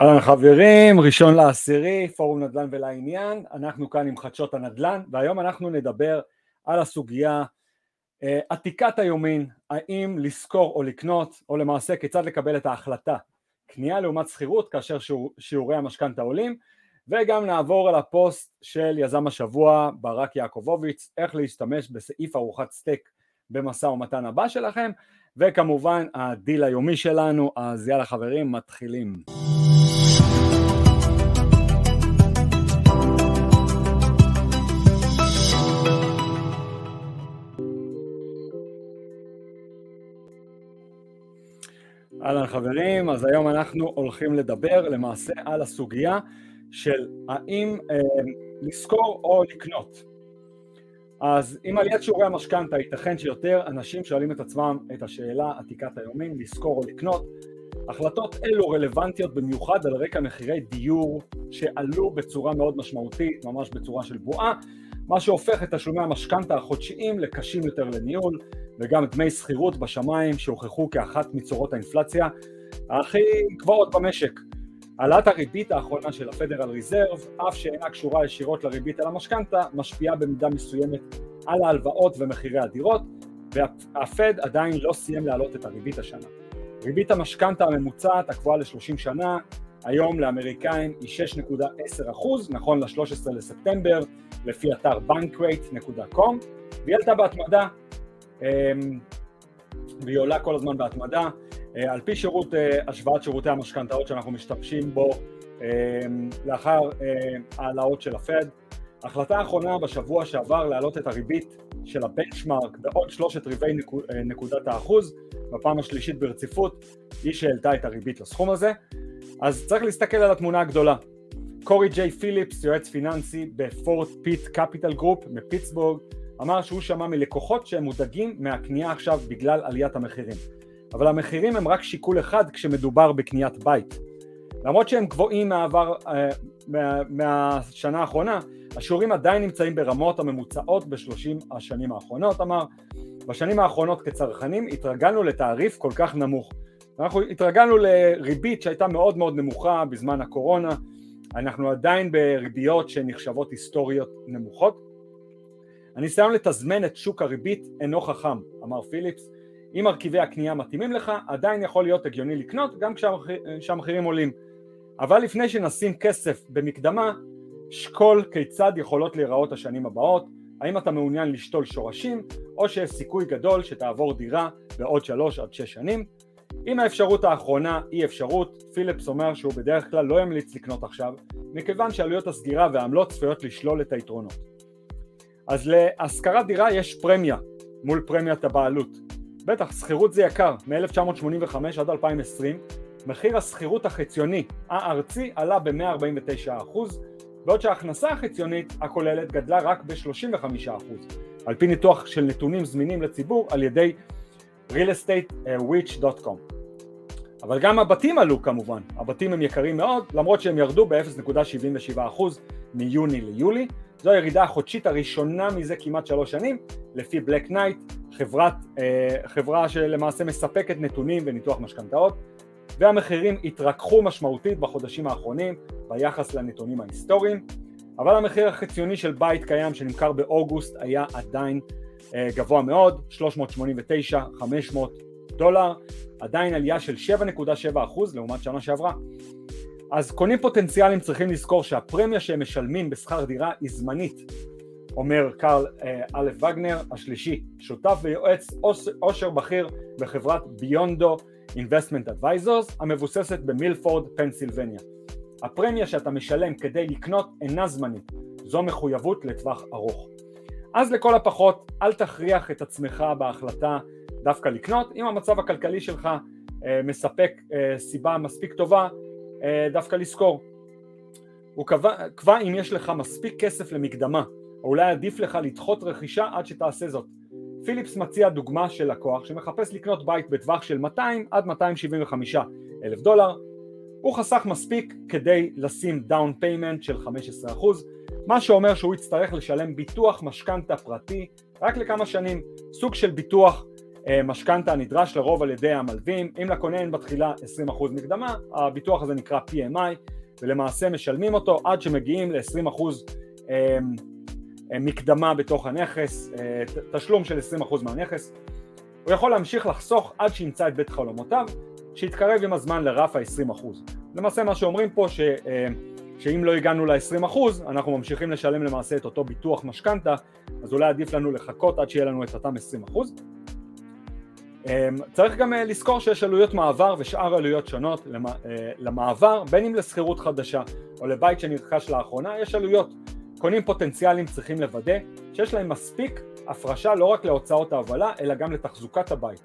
אהלן חברים, ראשון לעשירי, פורום נדל"ן ולעניין, אנחנו כאן עם חדשות הנדל"ן והיום אנחנו נדבר על הסוגיה אה, עתיקת היומין, האם לשכור או לקנות או למעשה כיצד לקבל את ההחלטה, קנייה לעומת שכירות כאשר שיעורי המשכנתה עולים. וגם נעבור על הפוסט של יזם השבוע ברק יעקובוביץ, איך להשתמש בסעיף ארוחת סטייק במשא ומתן הבא שלכם. וכמובן הדיל היומי שלנו, אז יאללה חברים מתחילים אהלן חברים, אז היום אנחנו הולכים לדבר למעשה על הסוגיה של האם אה, לשכור או לקנות. אז עם עליית שיעורי המשכנתה ייתכן שיותר אנשים שואלים את עצמם את השאלה עתיקת היומין, לשכור או לקנות. החלטות אלו רלוונטיות במיוחד על רקע מחירי דיור שעלו בצורה מאוד משמעותית, ממש בצורה של בועה, מה שהופך את תשלומי המשכנתה החודשיים לקשים יותר לניהול, וגם דמי שכירות בשמיים שהוכחו כאחת מצורות האינפלציה הכי גבוהות במשק. העלאת הריבית האחרונה של הפדרל ריזרב, אף שאינה קשורה ישירות לריבית על המשכנתה, משפיעה במידה מסוימת על ההלוואות ומחירי הדירות, והפד עדיין לא סיים להעלות את הריבית השנה. ריבית המשכנתה הממוצעת הקבועה ל-30 שנה, היום לאמריקאים היא 6.10% נכון ל-13 לספטמבר, לפי אתר bankrate.com, והיא עלתה בהתמדה והיא עולה כל הזמן בהתמדה. אה, על פי שירות אה, השוואת שירותי המשכנתאות שאנחנו משתמשים בו אמ, לאחר אה, העלאות של הפד. החלטה האחרונה בשבוע שעבר להעלות את הריבית של ה benchmark בעוד שלושת רבעי נקודת האחוז, בפעם השלישית ברציפות, היא שהעלתה את הריבית לסכום הזה. אז צריך להסתכל על התמונה הגדולה. קורי ג'יי פיליפס, יועץ פיננסי ב Fort Pitt Capital Group מפיטסבורג, אמר שהוא שמע מלקוחות שהם מודאגים מהקנייה עכשיו בגלל עליית המחירים. אבל המחירים הם רק שיקול אחד כשמדובר בקניית בית. למרות שהם גבוהים מהעבר, אה, מה, מהשנה האחרונה, השיעורים עדיין נמצאים ברמות הממוצעות בשלושים השנים האחרונות, אמר. בשנים האחרונות כצרכנים התרגלנו לתעריף כל כך נמוך. אנחנו התרגלנו לריבית שהייתה מאוד מאוד נמוכה בזמן הקורונה, אנחנו עדיין בריביות שנחשבות היסטוריות נמוכות. הניסיון לתזמן את שוק הריבית אינו חכם, אמר פיליפס, אם מרכיבי הקנייה מתאימים לך, עדיין יכול להיות הגיוני לקנות גם כשהמחירים עולים. אבל לפני שנשים כסף במקדמה, שקול כיצד יכולות להיראות השנים הבאות, האם אתה מעוניין לשתול שורשים, או שיש סיכוי גדול שתעבור דירה בעוד שלוש עד שש שנים. אם האפשרות האחרונה היא אפשרות, פיליפס אומר שהוא בדרך כלל לא ימליץ לקנות עכשיו, מכיוון שעלויות הסגירה והעמלות צפויות לשלול את היתרונות. אז להשכרת דירה יש פרמיה מול פרמיית הבעלות. בטח, שכירות זה יקר, מ-1985 עד 2020 מחיר השכירות החציוני הארצי עלה ב-149% בעוד שההכנסה החציונית הכוללת גדלה רק ב-35% על פי ניתוח של נתונים זמינים לציבור על ידי realestateWitch.com אבל גם הבתים עלו כמובן, הבתים הם יקרים מאוד למרות שהם ירדו ב-0.77% מיוני ליולי זו הירידה החודשית הראשונה מזה כמעט שלוש שנים לפי Black Knight, חברת, אה, חברה שלמעשה מספקת נתונים וניתוח משכנתאות והמחירים התרככו משמעותית בחודשים האחרונים ביחס לנתונים ההיסטוריים אבל המחיר החציוני של בית קיים שנמכר באוגוסט היה עדיין אה, גבוה מאוד, 389-500 דולר, עדיין עלייה של 7.7% לעומת שנה שעברה אז קונים פוטנציאליים צריכים לזכור שהפרמיה שהם משלמים בשכר דירה היא זמנית אומר קרל אה, א' וגנר השלישי, שותף ויועץ עושר בכיר בחברת ביונדו Investment Advisors המבוססת במילפורד, פנסילבניה. הפרמיה שאתה משלם כדי לקנות אינה זמנית, זו מחויבות לטווח ארוך. אז לכל הפחות אל תכריח את עצמך בהחלטה דווקא לקנות, אם המצב הכלכלי שלך אה, מספק אה, סיבה מספיק טובה אה, דווקא לשכור. הוא קבע, קבע אם יש לך מספיק כסף למקדמה, או אולי עדיף לך לדחות רכישה עד שתעשה זאת. פיליפס מציע דוגמה של לקוח שמחפש לקנות בית בטווח של 200 עד 275 אלף דולר, הוא חסך מספיק כדי לשים down payment של 15% מה שאומר שהוא יצטרך לשלם ביטוח משכנתה פרטי רק לכמה שנים, סוג של ביטוח משכנתה הנדרש לרוב על ידי המלווים, אם לקונה אין בתחילה 20% מקדמה, הביטוח הזה נקרא PMI ולמעשה משלמים אותו עד שמגיעים ל-20% מקדמה בתוך הנכס, תשלום של 20% מהנכס, הוא יכול להמשיך לחסוך עד שימצא את בית חלומותיו, שיתקרב עם הזמן לרף ה-20%. למעשה מה שאומרים פה ש... שאם לא הגענו ל-20% אנחנו ממשיכים לשלם למעשה את אותו ביטוח משכנתה אז אולי עדיף לנו לחכות עד שיהיה לנו את אותם 20% אמ, צריך גם אה, לזכור שיש עלויות מעבר ושאר עלויות שונות אה, למעבר בין אם לשכירות חדשה או לבית שנרכש לאחרונה יש עלויות. קונים פוטנציאליים צריכים לוודא שיש להם מספיק הפרשה לא רק להוצאות ההובלה אלא גם לתחזוקת הבית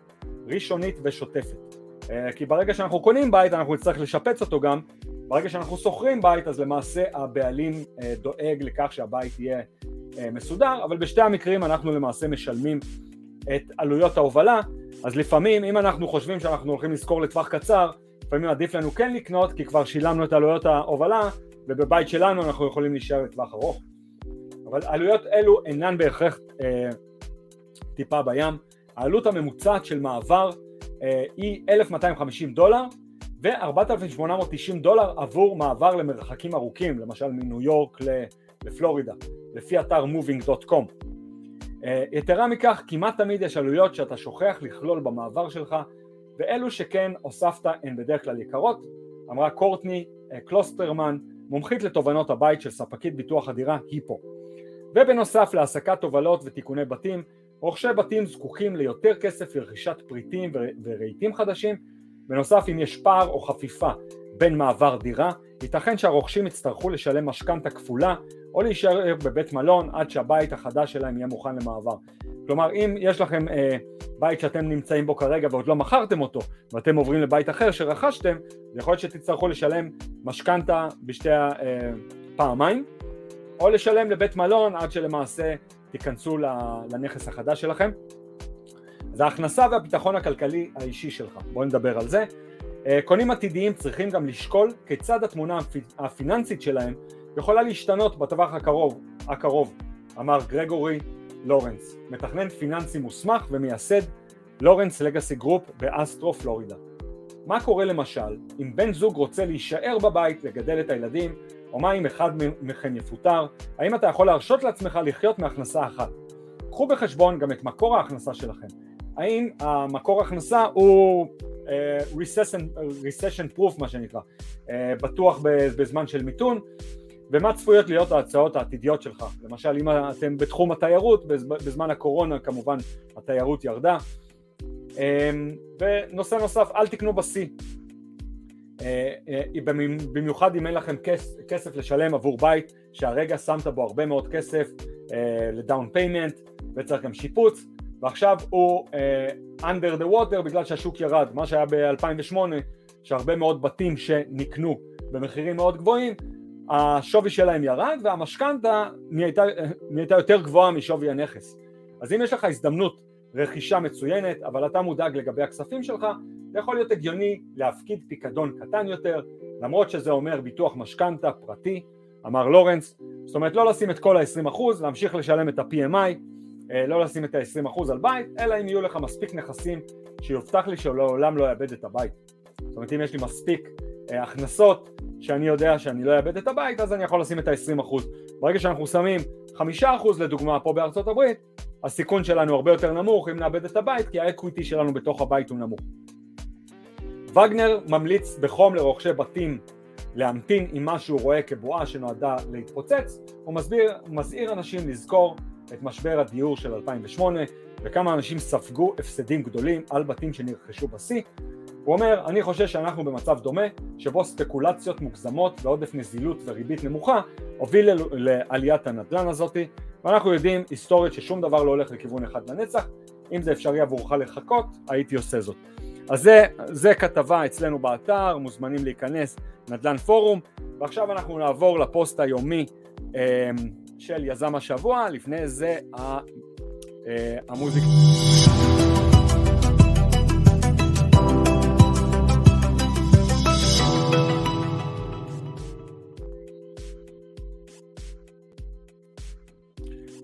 ראשונית ושוטפת. אה, כי ברגע שאנחנו קונים בית אנחנו נצטרך לשפץ אותו גם. ברגע שאנחנו שוכרים בית אז למעשה הבעלים דואג לכך שהבית יהיה מסודר אבל בשתי המקרים אנחנו למעשה משלמים את עלויות ההובלה אז לפעמים אם אנחנו חושבים שאנחנו הולכים לשכור לטווח קצר לפעמים עדיף לנו כן לקנות כי כבר שילמנו את עלויות ההובלה ובבית שלנו אנחנו יכולים להישאר לטווח ארוך אבל עלויות אלו אינן בהכרח אה, טיפה בים העלות הממוצעת של מעבר אה, היא 1,250 דולר ו-4,890 דולר עבור מעבר למרחקים ארוכים, למשל מניו יורק לפלורידה, לפי אתר moving.com. אה, יתרה מכך, כמעט תמיד יש עלויות שאתה שוכח לכלול במעבר שלך, ואלו שכן הוספת הן בדרך כלל יקרות, אמרה קורטני אה, קלוסטרמן, מומחית לתובנות הבית של ספקית ביטוח הדירה היפו. ובנוסף להעסקת תובלות ותיקוני בתים, רוכשי בתים זקוקים ליותר כסף לרכישת פריטים ורהיטים חדשים בנוסף אם יש פער או חפיפה בין מעבר דירה ייתכן שהרוכשים יצטרכו לשלם משכנתה כפולה או להישאר בבית מלון עד שהבית החדש שלהם יהיה מוכן למעבר. כלומר אם יש לכם אה, בית שאתם נמצאים בו כרגע ועוד לא מכרתם אותו ואתם עוברים לבית אחר שרכשתם יכול להיות שתצטרכו לשלם משכנתה בשתי הפעמיים אה, או לשלם לבית מלון עד שלמעשה תיכנסו לנכס החדש שלכם. זה ההכנסה והביטחון הכלכלי האישי שלך, בוא נדבר על זה. אה, קונים עתידיים צריכים גם לשקול כיצד התמונה הפיננסית שלהם יכולה להשתנות בטווח הקרוב, הקרוב, אמר גרגורי לורנס, מתכנן פיננסי מוסמך ומייסד Lawrence Legacy Group באסטרו פלורידה. מה קורה למשל אם בן זוג רוצה להישאר בבית לגדל את הילדים או מה אם אחד מכם יפוטר, האם אתה יכול להרשות לעצמך לחיות מהכנסה אחת? קחו בחשבון גם את מקור ההכנסה שלכם האם המקור הכנסה הוא recession, recession proof מה שנקרא, uh, בטוח בזמן של מיתון. ומה צפויות להיות ההצעות העתידיות שלך? למשל אם אתם בתחום התיירות בזמן הקורונה כמובן התיירות ירדה. ונושא נוסף אל תקנו בשיא. במיוחד אם אין לכם כסף לשלם עבור בית שהרגע שמת בו הרבה מאוד כסף ל down payment וצריך גם שיפוץ ועכשיו הוא uh, under the water בגלל שהשוק ירד, מה שהיה ב-2008 שהרבה מאוד בתים שנקנו במחירים מאוד גבוהים השווי שלהם ירד והמשכנתה נהייתה, נהייתה יותר גבוהה משווי הנכס. אז אם יש לך הזדמנות רכישה מצוינת אבל אתה מודאג לגבי הכספים שלך זה יכול להיות הגיוני להפקיד פיקדון קטן יותר למרות שזה אומר ביטוח משכנתה פרטי. אמר לורנס זאת אומרת לא לשים את כל ה-20% להמשיך לשלם את ה-PMI לא לשים את ה-20% על בית, אלא אם יהיו לך מספיק נכסים שיובטח לי שלעולם לא אאבד את הבית. זאת אומרת אם יש לי מספיק אה, הכנסות שאני יודע שאני לא אאבד את הבית, אז אני יכול לשים את ה-20%. ברגע שאנחנו שמים 5% לדוגמה פה בארצות הברית, הסיכון שלנו הרבה יותר נמוך אם נאבד את הבית, כי האקוויטי שלנו בתוך הבית הוא נמוך. וגנר ממליץ בחום לרוכשי בתים להמתין עם מה שהוא רואה כבועה שנועדה להתפוצץ, הוא מזהיר אנשים לזכור את משבר הדיור של 2008 וכמה אנשים ספגו הפסדים גדולים על בתים שנרכשו בשיא. הוא אומר, אני חושש שאנחנו במצב דומה, שבו ספקולציות מוגזמות ועודף נזילות וריבית נמוכה הוביל לעליית הנדל"ן הזאתי, ואנחנו יודעים היסטורית ששום דבר לא הולך לכיוון אחד לנצח, אם זה אפשרי עבורך לחכות, הייתי עושה זאת. אז זה, זה כתבה אצלנו באתר, מוזמנים להיכנס, נדל"ן פורום, ועכשיו אנחנו נעבור לפוסט היומי אמ, של יזם השבוע, לפני זה אה, המוזיקה.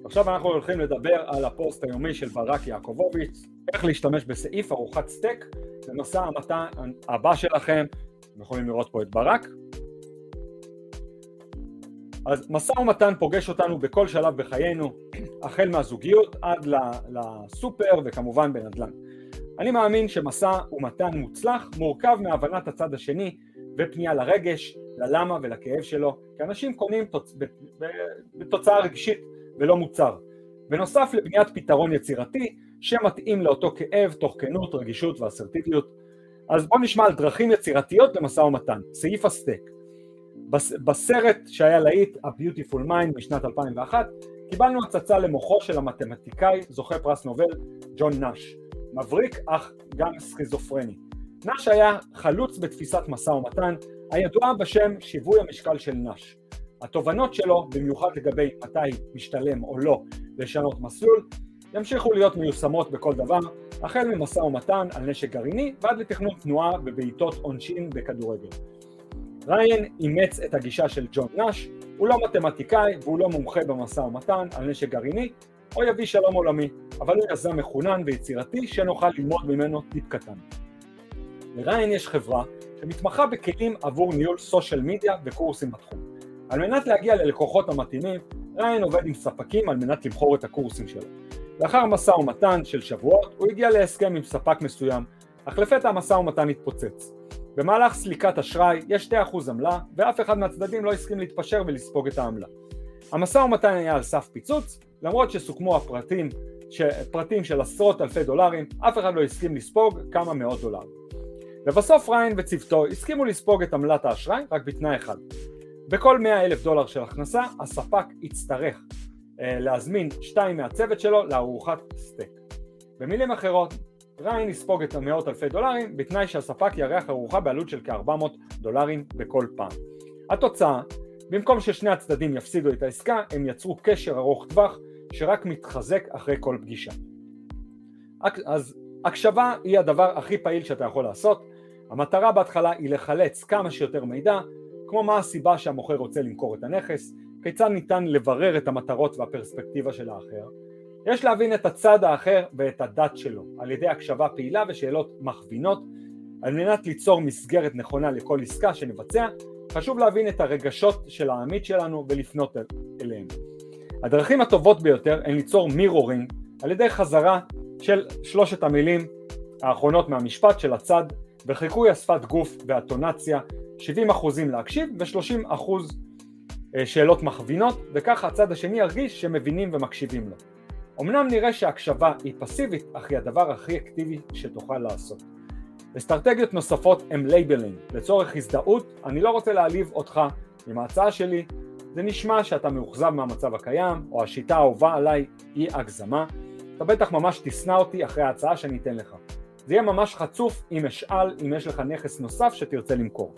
עכשיו אנחנו הולכים לדבר על הפוסט היומי של ברק יעקובוביץ, איך להשתמש בסעיף ארוחת סטייק למשא המתן הבא שלכם, אתם יכולים לראות פה את ברק. אז משא ומתן פוגש אותנו בכל שלב בחיינו, החל מהזוגיות עד לסופר וכמובן בנדל"ן. אני מאמין שמשא ומתן מוצלח מורכב מהבנת הצד השני ופנייה לרגש, ללמה ולכאב שלו, כי אנשים קונים תוצ... בתוצאה רגשית ולא מוצר. בנוסף לבניית פתרון יצירתי שמתאים לאותו כאב תוך כנות, רגישות ואסרטיביות. אז בואו נשמע על דרכים יצירתיות למשא ומתן, סעיף הסטייק. בסרט שהיה להיט A Beautiful Mind משנת 2001 קיבלנו הצצה למוחו של המתמטיקאי זוכה פרס נובל ג'ון נאש. מבריק אך גם סכיזופרני. נאש היה חלוץ בתפיסת משא ומתן הידועה בשם שיווי המשקל של נאש התובנות שלו, במיוחד לגבי מתי משתלם או לא לשנות מסלול, ימשיכו להיות מיושמות בכל דבר, החל ממשא ומתן על נשק גרעיני ועד לתכנון תנועה ובעיטות עונשין בכדורגל. ריין אימץ את הגישה של ג'ון נאש, הוא לא מתמטיקאי והוא לא מומחה במשא ומתן על נשק גרעיני או יביא שלום עולמי, אבל הוא יזם מחונן ויצירתי שנוכל ללמוד ממנו טיפ קטן. לריין יש חברה שמתמחה בכלים עבור ניהול סושיאל מדיה וקורסים בתחום. על מנת להגיע ללקוחות המתאימים, ריין עובד עם ספקים על מנת לבחור את הקורסים שלו. לאחר משא ומתן של שבועות, הוא הגיע להסכם עם ספק מסוים, אך לפתע המשא ומתן התפוצץ. במהלך סליקת אשראי יש 2% עמלה, ואף אחד מהצדדים לא הסכים להתפשר ולספוג את העמלה. המשא ומתן היה על סף פיצוץ, למרות שסוכמו הפרטים, פרטים של עשרות אלפי דולרים, אף אחד לא הסכים לספוג כמה מאות דולרים. לבסוף ריין וצוותו הסכימו לספוג את עמלת האשראי רק בתנאי אחד, בכל 100 אלף דולר של הכנסה הספק יצטרך אה, להזמין שתיים מהצוות שלו לארוחת סטייק. במילים אחרות, ריין יספוג את המאות אלפי דולרים בתנאי שהספק יארח ארוחה בעלות של כ-400 דולרים בכל פעם. התוצאה, במקום ששני הצדדים יפסידו את העסקה, הם יצרו קשר ארוך טווח שרק מתחזק אחרי כל פגישה. אז הקשבה היא הדבר הכי פעיל שאתה יכול לעשות. המטרה בהתחלה היא לחלץ כמה שיותר מידע כמו מה הסיבה שהמוכר רוצה למכור את הנכס, כיצד ניתן לברר את המטרות והפרספקטיבה של האחר, יש להבין את הצד האחר ואת הדת שלו על ידי הקשבה פעילה ושאלות מכווינות על מנת ליצור מסגרת נכונה לכל עסקה שנבצע חשוב להבין את הרגשות של העמית שלנו ולפנות אליהם. הדרכים הטובות ביותר הן ליצור mirroring על ידי חזרה של שלושת המילים האחרונות מהמשפט של הצד וחיקוי השפת גוף והאינטונציה 70 אחוזים להקשיב ו-30 אחוז אה, שאלות מכווינות וככה הצד השני ירגיש שמבינים ומקשיבים לו. אמנם נראה שהקשבה היא פסיבית אך היא הדבר הכי אקטיבי שתוכל לעשות. אסטרטגיות נוספות הם labeling, לצורך הזדהות אני לא רוצה להעליב אותך עם ההצעה שלי. זה נשמע שאתה מאוכזב מהמצב הקיים או השיטה האהובה עליי היא הגזמה. אתה בטח ממש תשנא אותי אחרי ההצעה שאני אתן לך. זה יהיה ממש חצוף אם אשאל אם יש לך נכס נוסף שתרצה למכור.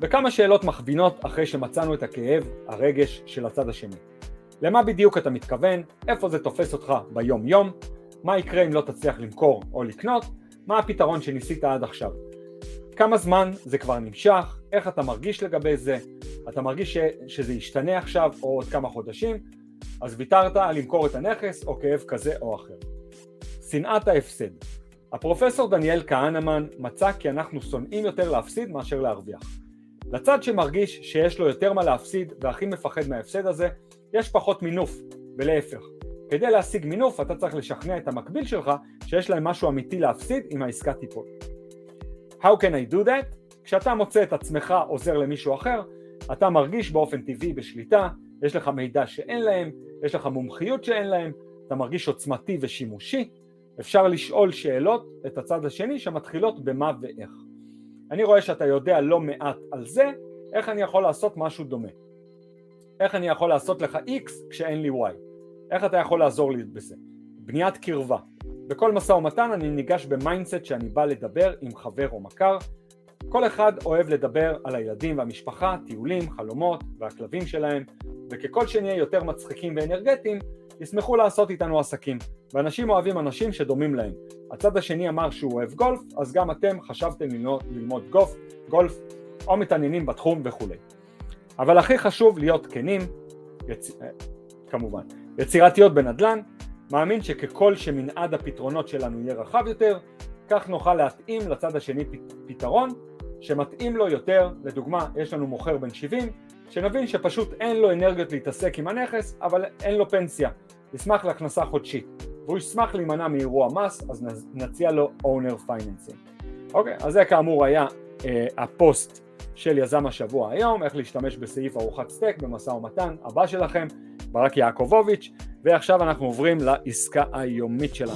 וכמה שאלות מכווינות אחרי שמצאנו את הכאב, הרגש של הצד השני. למה בדיוק אתה מתכוון, איפה זה תופס אותך ביום יום, מה יקרה אם לא תצליח למכור או לקנות, מה הפתרון שניסית עד עכשיו. כמה זמן זה כבר נמשך, איך אתה מרגיש לגבי זה, אתה מרגיש ש, שזה ישתנה עכשיו או עוד כמה חודשים, אז ויתרת על למכור את הנכס או כאב כזה או אחר. שנאת ההפסד. הפרופסור דניאל כהנמן מצא כי אנחנו שונאים יותר להפסיד מאשר להרוויח. לצד שמרגיש שיש לו יותר מה להפסיד והכי מפחד מההפסד הזה, יש פחות מינוף, ולהפך. כדי להשיג מינוף אתה צריך לשכנע את המקביל שלך שיש להם משהו אמיתי להפסיד אם העסקה תיפול. How can I do that? כשאתה מוצא את עצמך עוזר למישהו אחר, אתה מרגיש באופן טבעי בשליטה, יש לך מידע שאין להם, יש לך מומחיות שאין להם, אתה מרגיש עוצמתי ושימושי, אפשר לשאול שאלות את הצד השני שמתחילות במה ואיך. אני רואה שאתה יודע לא מעט על זה, איך אני יכול לעשות משהו דומה? איך אני יכול לעשות לך X כשאין לי Y? איך אתה יכול לעזור לי בזה? בניית קרבה. בכל משא ומתן אני ניגש ב mindset שאני בא לדבר עם חבר או מכר. כל אחד אוהב לדבר על הילדים והמשפחה, טיולים, חלומות והכלבים שלהם, וככל שנהיה יותר מצחיקים ואנרגטיים, ישמחו לעשות איתנו עסקים. ואנשים אוהבים אנשים שדומים להם. הצד השני אמר שהוא אוהב גולף, אז גם אתם חשבתם ללמוד, גוף, גולף או מתעניינים בתחום וכולי. אבל הכי חשוב להיות כנים, יצ... כמובן. יצירתיות בנדל"ן, מאמין שככל שמנעד הפתרונות שלנו יהיה רחב יותר, כך נוכל להתאים לצד השני פתרון שמתאים לו יותר, לדוגמה יש לנו מוכר בן 70 שנבין שפשוט אין לו אנרגיות להתעסק עם הנכס אבל אין לו פנסיה, ישמח להכנסה חודשית והוא ישמח להימנע מאירוע מס אז נציע לו owner financing. אוקיי, אז זה כאמור היה אה, הפוסט של יזם השבוע היום, איך להשתמש בסעיף ארוחת סטייק במשא ומתן הבא שלכם, ברק יעקובוביץ', ועכשיו אנחנו עוברים לעסקה היומית שלנו.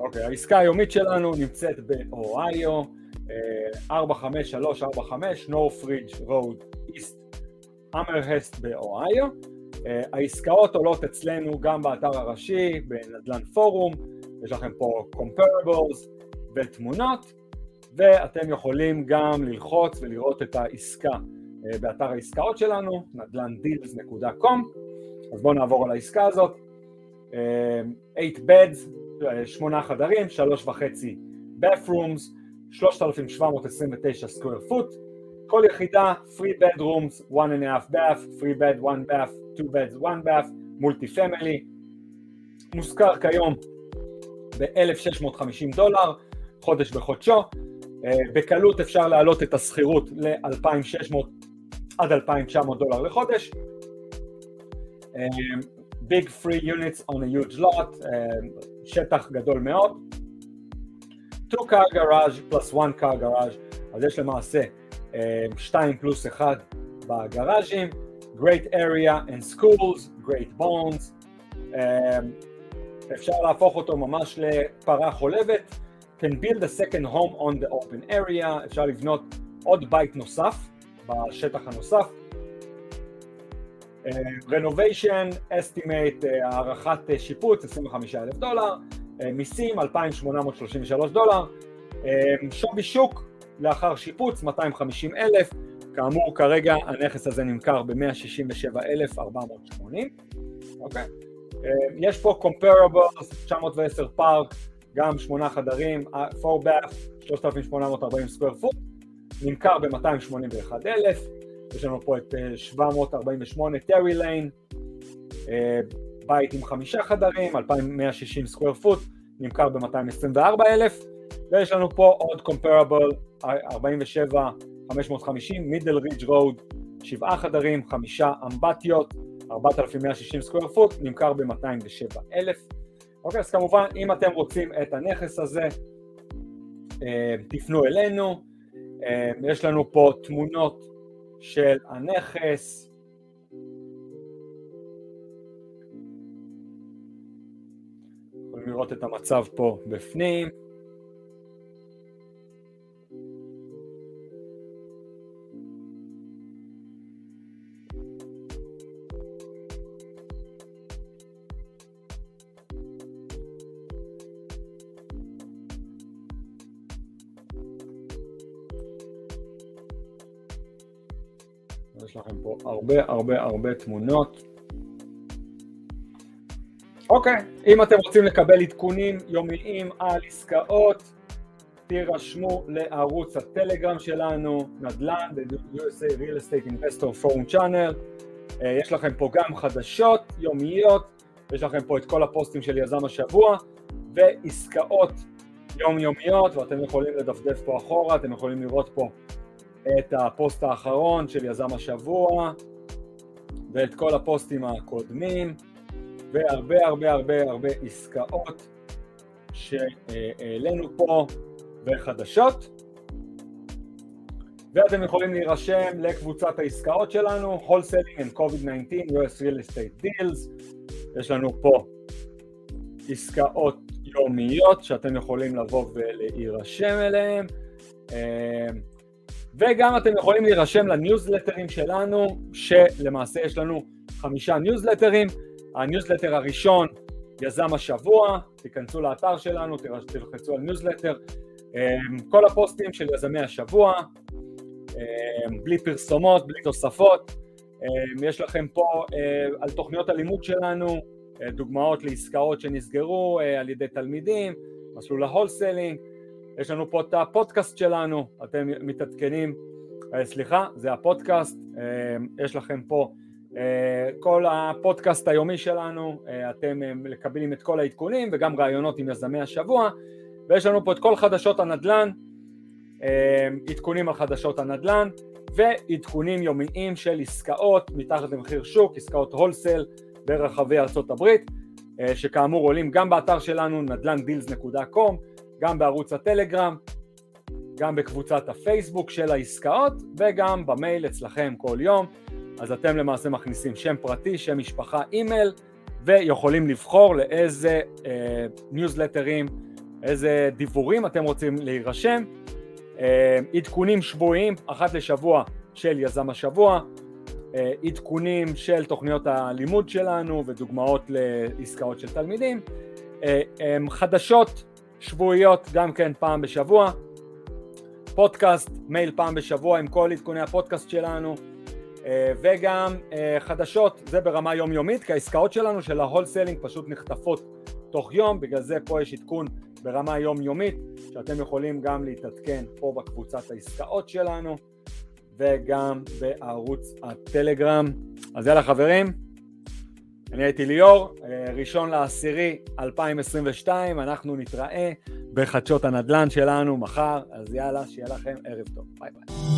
אוקיי, העסקה היומית שלנו נמצאת באוהיו, 45345, North Ridge Road East, אמהרסט באוהיו. העסקאות עולות אצלנו גם באתר הראשי, בנדל"ן פורום, יש לכם פה comparables ותמונות, ואתם יכולים גם ללחוץ ולראות את העסקה אה, באתר העסקאות שלנו, NadlanDeals.com, אז בואו נעבור על העסקה הזאת. 8 אה, beds, שמונה חדרים, שלוש וחצי bathrooms, 3,729 סקוויר פוט, כל יחידה, 3 bedrooms, 1 and bath, 3 bed, 1 bath, 2 beds, 1 bath, מולטי פמילי, מושכר כיום ב-1,650 דולר, חודש בחודשו, בקלות אפשר להעלות את השכירות ל-2,600 עד 2,900 דולר לחודש, big free units on a huge lot, שטח גדול מאוד, 2 car garage plus 1 car garage, אז יש למעשה 2 פלוס 1 בגראז'ים, great area and schools, great bonds, אפשר להפוך אותו ממש לפרה חולבת, can build a second home on the open area, אפשר לבנות עוד בית נוסף בשטח הנוסף, renovation, estimate, הערכת שיפוץ 25 אלף דולר, מיסים 2,833 דולר, שווי שוק לאחר שיפוץ 250 אלף, כאמור כרגע הנכס הזה נמכר ב-167,480, אוקיי? יש פה comparables, 910 פארק, גם 8 חדרים, 4 bath, 3,840 square foot, נמכר ב-281,000 יש לנו פה את 748 Terry Lane, בית עם חמישה חדרים, 2,160 square foot, נמכר ב-224 אלף, ויש לנו פה עוד comparable, 47 550, Middle Ridge Road, שבעה חדרים, חמישה אמבטיות, 4,160 square foot, נמכר ב-207 אלף. אוקיי, אז כמובן, אם אתם רוצים את הנכס הזה, אה, תפנו אלינו, אה, יש לנו פה תמונות של הנכס. יכולים לראות את המצב פה בפנים יש לכם פה הרבה הרבה הרבה תמונות. אוקיי, אם אתם רוצים לקבל עדכונים יומיים על עסקאות, תירשמו לערוץ הטלגרם שלנו, נדל"ן, ב-USA Real Estate Investor Forum Channel. אה, יש לכם פה גם חדשות יומיות, יש לכם פה את כל הפוסטים של יזם השבוע, ועסקאות יומיומיות, ואתם יכולים לדפדף פה אחורה, אתם יכולים לראות פה את הפוסט האחרון של יזם השבוע ואת כל הפוסטים הקודמים והרבה הרבה הרבה הרבה עסקאות שהעלינו פה וחדשות. ואתם יכולים להירשם לקבוצת העסקאות שלנו Wholesaling and COVID-19 US Real Estate Deals. יש לנו פה עסקאות יומיות שאתם יכולים לבוא ולהירשם אליהן וגם אתם יכולים להירשם לניוזלטרים שלנו, שלמעשה יש לנו חמישה ניוזלטרים. הניוזלטר הראשון, יזם השבוע, תיכנסו לאתר שלנו, תלחצו על ניוזלטר. אמ, כל הפוסטים של יזמי השבוע, אמ, בלי פרסומות, בלי תוספות. אמ, יש לכם פה אה, על תוכניות הלימוד שלנו, דוגמאות לעסקאות שנסגרו על ידי תלמידים, מסלול ה wholesaling, יש לנו פה את הפודקאסט שלנו, אתם מתעדכנים, סליחה, זה הפודקאסט, יש לכם פה כל הפודקאסט היומי שלנו, אתם מקבלים את כל העדכונים וגם ראיונות עם יזמי השבוע, ויש לנו פה את כל חדשות הנדל"ן, עדכונים על חדשות הנדל"ן ועדכונים יומיים של עסקאות מתחת למחיר שוק, עסקאות wholesale ברחבי ארצות הברית, שכאמור עולים גם באתר שלנו נדל"ן Deals.com, גם בערוץ הטלגרם, גם בקבוצת הפייסבוק של העסקאות וגם במייל אצלכם כל יום. אז אתם למעשה מכניסים שם פרטי, שם משפחה, אימייל, ויכולים לבחור לאיזה אה, ניוזלטרים, איזה דיוורים אתם רוצים להירשם. אה, עדכונים שבועיים, אחת לשבוע של יזם השבוע, אה, עדכונים של תוכניות הלימוד שלנו ודוגמאות לעסקאות של תלמידים, אה, אה, חדשות שבועיות גם כן פעם בשבוע, פודקאסט, מייל פעם בשבוע עם כל עדכוני הפודקאסט שלנו, אה, וגם אה, חדשות, זה ברמה יומיומית, כי העסקאות שלנו של ה wholesaling פשוט נחטפות תוך יום, בגלל זה פה יש עדכון ברמה יומיומית, שאתם יכולים גם להתעדכן פה בקבוצת העסקאות שלנו, וגם בערוץ הטלגרם. אז יאללה חברים, אני הייתי ליאור, אה, ראשון לעשירי 2022, אנחנו נתראה בחדשות הנדל"ן שלנו מחר, אז יאללה, שיהיה לכם ערב טוב, ביי ביי.